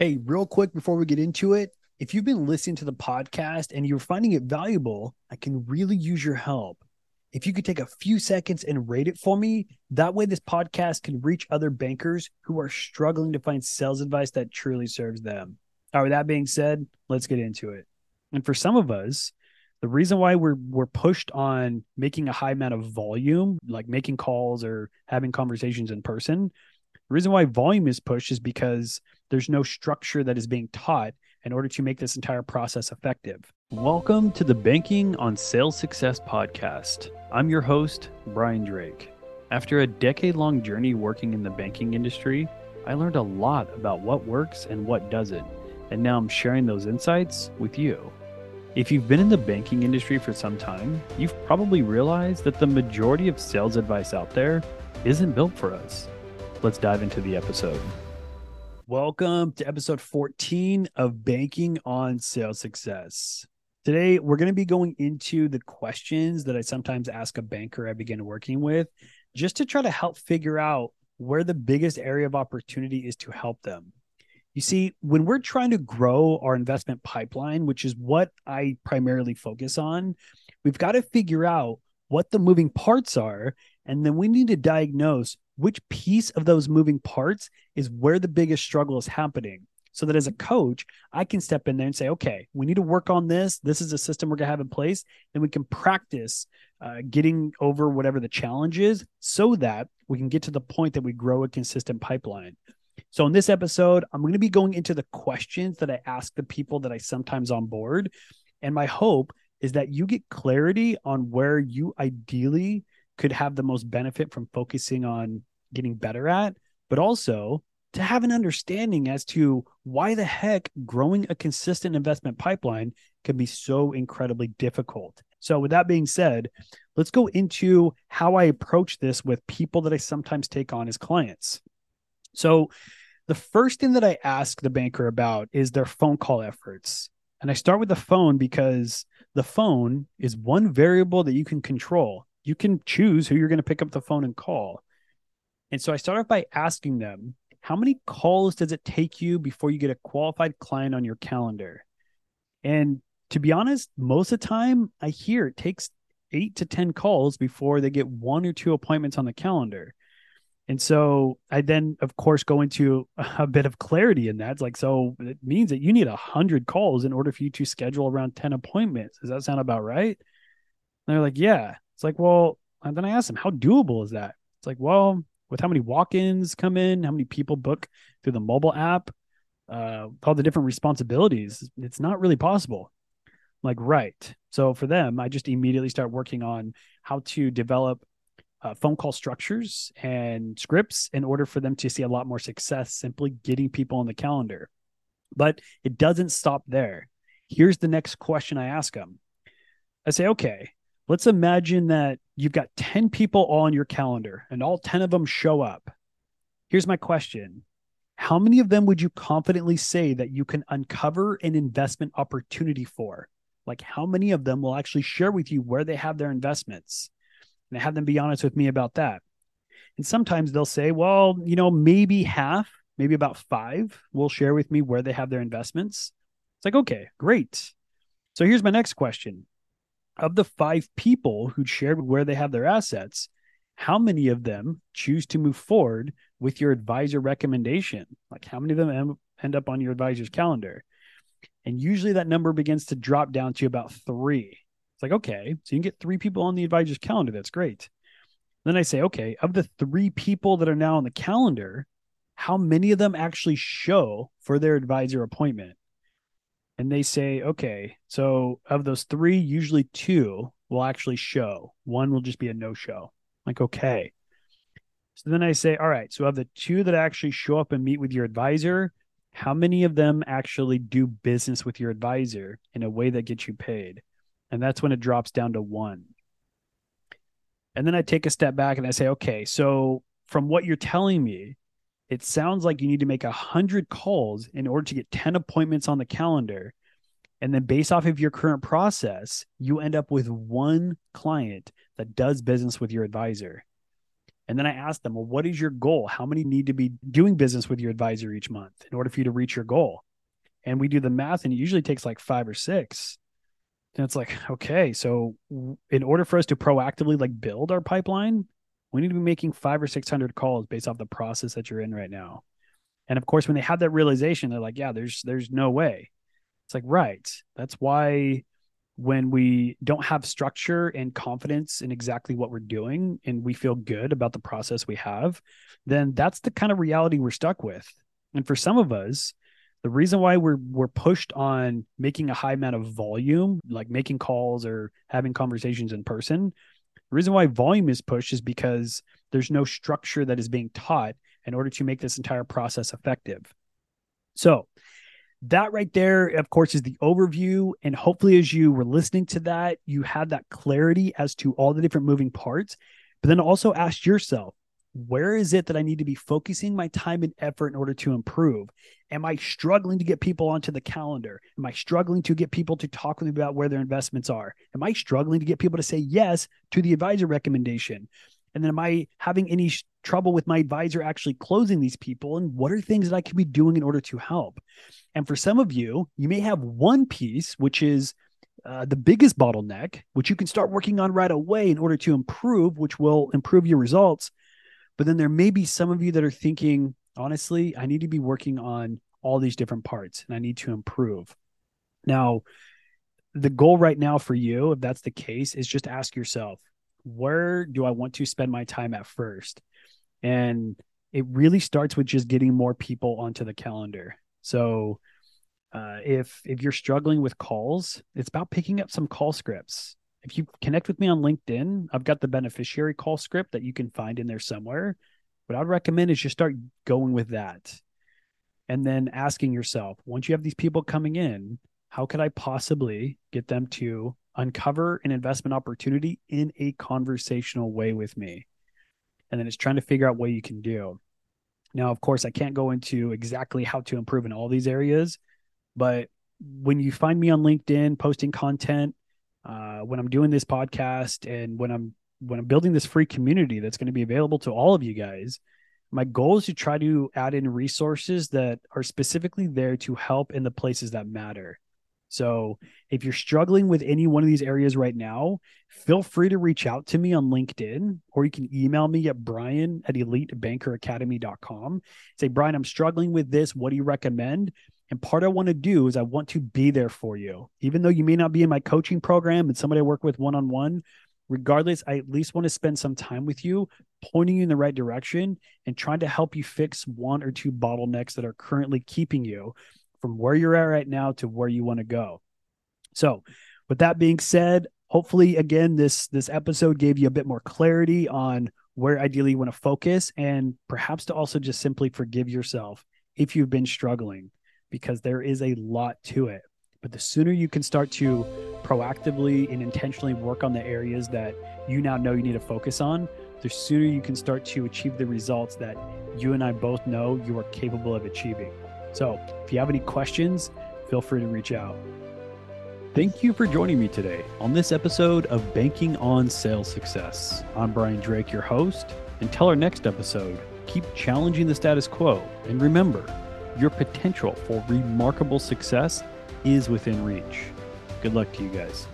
Hey, real quick before we get into it, if you've been listening to the podcast and you're finding it valuable, I can really use your help. If you could take a few seconds and rate it for me, that way this podcast can reach other bankers who are struggling to find sales advice that truly serves them. All right, with that being said, let's get into it. And for some of us, the reason why we're we're pushed on making a high amount of volume, like making calls or having conversations in person, the reason why volume is pushed is because there's no structure that is being taught in order to make this entire process effective. Welcome to the Banking on Sales Success podcast. I'm your host, Brian Drake. After a decade long journey working in the banking industry, I learned a lot about what works and what doesn't, and now I'm sharing those insights with you. If you've been in the banking industry for some time, you've probably realized that the majority of sales advice out there isn't built for us. Let's dive into the episode. Welcome to episode 14 of Banking on Sales Success. Today, we're going to be going into the questions that I sometimes ask a banker I begin working with just to try to help figure out where the biggest area of opportunity is to help them. You see, when we're trying to grow our investment pipeline, which is what I primarily focus on, we've got to figure out what the moving parts are. And then we need to diagnose which piece of those moving parts is where the biggest struggle is happening so that as a coach, I can step in there and say, okay, we need to work on this. This is a system we're going to have in place. Then we can practice uh, getting over whatever the challenge is so that we can get to the point that we grow a consistent pipeline. So, in this episode, I'm going to be going into the questions that I ask the people that I sometimes onboard. And my hope is that you get clarity on where you ideally could have the most benefit from focusing on getting better at, but also to have an understanding as to why the heck growing a consistent investment pipeline can be so incredibly difficult. So, with that being said, let's go into how I approach this with people that I sometimes take on as clients. So, the first thing that I ask the banker about is their phone call efforts. And I start with the phone because the phone is one variable that you can control. You can choose who you're going to pick up the phone and call. And so I start off by asking them, how many calls does it take you before you get a qualified client on your calendar? And to be honest, most of the time I hear it takes eight to 10 calls before they get one or two appointments on the calendar. And so I then, of course, go into a bit of clarity in that. It's like, so it means that you need a hundred calls in order for you to schedule around 10 appointments. Does that sound about right? And they're like, yeah. It's like, well, and then I asked them, how doable is that? It's like, well, with how many walk-ins come in, how many people book through the mobile app, uh, all the different responsibilities, it's not really possible. I'm like, right. So for them, I just immediately start working on how to develop uh, phone call structures and scripts in order for them to see a lot more success simply getting people on the calendar. But it doesn't stop there. Here's the next question I ask them. I say, okay, let's imagine that you've got 10 people all on your calendar and all 10 of them show up. Here's my question How many of them would you confidently say that you can uncover an investment opportunity for? Like, how many of them will actually share with you where they have their investments? And have them be honest with me about that. And sometimes they'll say, well, you know, maybe half, maybe about five will share with me where they have their investments. It's like, okay, great. So here's my next question of the five people who shared where they have their assets, how many of them choose to move forward with your advisor recommendation? Like how many of them end up on your advisor's calendar? And usually that number begins to drop down to about three. It's like, okay, so you can get three people on the advisor's calendar. That's great. Then I say, okay, of the three people that are now on the calendar, how many of them actually show for their advisor appointment? And they say, okay, so of those three, usually two will actually show. One will just be a no show. Like, okay. So then I say, all right, so of the two that actually show up and meet with your advisor, how many of them actually do business with your advisor in a way that gets you paid? And that's when it drops down to one. And then I take a step back and I say, okay, so from what you're telling me, it sounds like you need to make a hundred calls in order to get 10 appointments on the calendar. And then based off of your current process, you end up with one client that does business with your advisor. And then I ask them, well, what is your goal? How many need to be doing business with your advisor each month in order for you to reach your goal? And we do the math, and it usually takes like five or six. And it's like, okay, so in order for us to proactively like build our pipeline, we need to be making five or 600 calls based off the process that you're in right now. And of course, when they have that realization, they're like, yeah, there's, there's no way. It's like, right. That's why when we don't have structure and confidence in exactly what we're doing and we feel good about the process we have, then that's the kind of reality we're stuck with. And for some of us, the reason why we're we're pushed on making a high amount of volume, like making calls or having conversations in person, the reason why volume is pushed is because there's no structure that is being taught in order to make this entire process effective. So, that right there, of course, is the overview. And hopefully, as you were listening to that, you had that clarity as to all the different moving parts. But then also ask yourself, where is it that I need to be focusing my time and effort in order to improve? Am I struggling to get people onto the calendar? Am I struggling to get people to talk with me about where their investments are? Am I struggling to get people to say yes to the advisor recommendation? And then am I having any sh- trouble with my advisor actually closing these people? And what are things that I could be doing in order to help? And for some of you, you may have one piece, which is uh, the biggest bottleneck, which you can start working on right away in order to improve, which will improve your results. But then there may be some of you that are thinking, honestly, I need to be working on all these different parts and I need to improve. Now, the goal right now for you, if that's the case, is just ask yourself, where do I want to spend my time at first? And it really starts with just getting more people onto the calendar. So uh, if if you're struggling with calls, it's about picking up some call scripts if you connect with me on LinkedIn, I've got the beneficiary call script that you can find in there somewhere. What I'd recommend is just start going with that. And then asking yourself, once you have these people coming in, how could I possibly get them to uncover an investment opportunity in a conversational way with me? And then it's trying to figure out what you can do. Now, of course, I can't go into exactly how to improve in all these areas, but when you find me on LinkedIn posting content, uh, when I'm doing this podcast and when I'm when I'm building this free community that's going to be available to all of you guys, my goal is to try to add in resources that are specifically there to help in the places that matter. So if you're struggling with any one of these areas right now, feel free to reach out to me on LinkedIn or you can email me at brian at elitebankeracademy.com. Say, Brian, I'm struggling with this. What do you recommend? And part I want to do is I want to be there for you. Even though you may not be in my coaching program and somebody I work with one on one, regardless, I at least want to spend some time with you, pointing you in the right direction and trying to help you fix one or two bottlenecks that are currently keeping you from where you're at right now to where you want to go. So, with that being said, hopefully again this this episode gave you a bit more clarity on where ideally you want to focus and perhaps to also just simply forgive yourself if you've been struggling because there is a lot to it. But the sooner you can start to proactively and intentionally work on the areas that you now know you need to focus on, the sooner you can start to achieve the results that you and I both know you are capable of achieving. So, if you have any questions, feel free to reach out. Thank you for joining me today on this episode of Banking on Sales Success. I'm Brian Drake, your host. Until our next episode, keep challenging the status quo and remember, your potential for remarkable success is within reach. Good luck to you guys.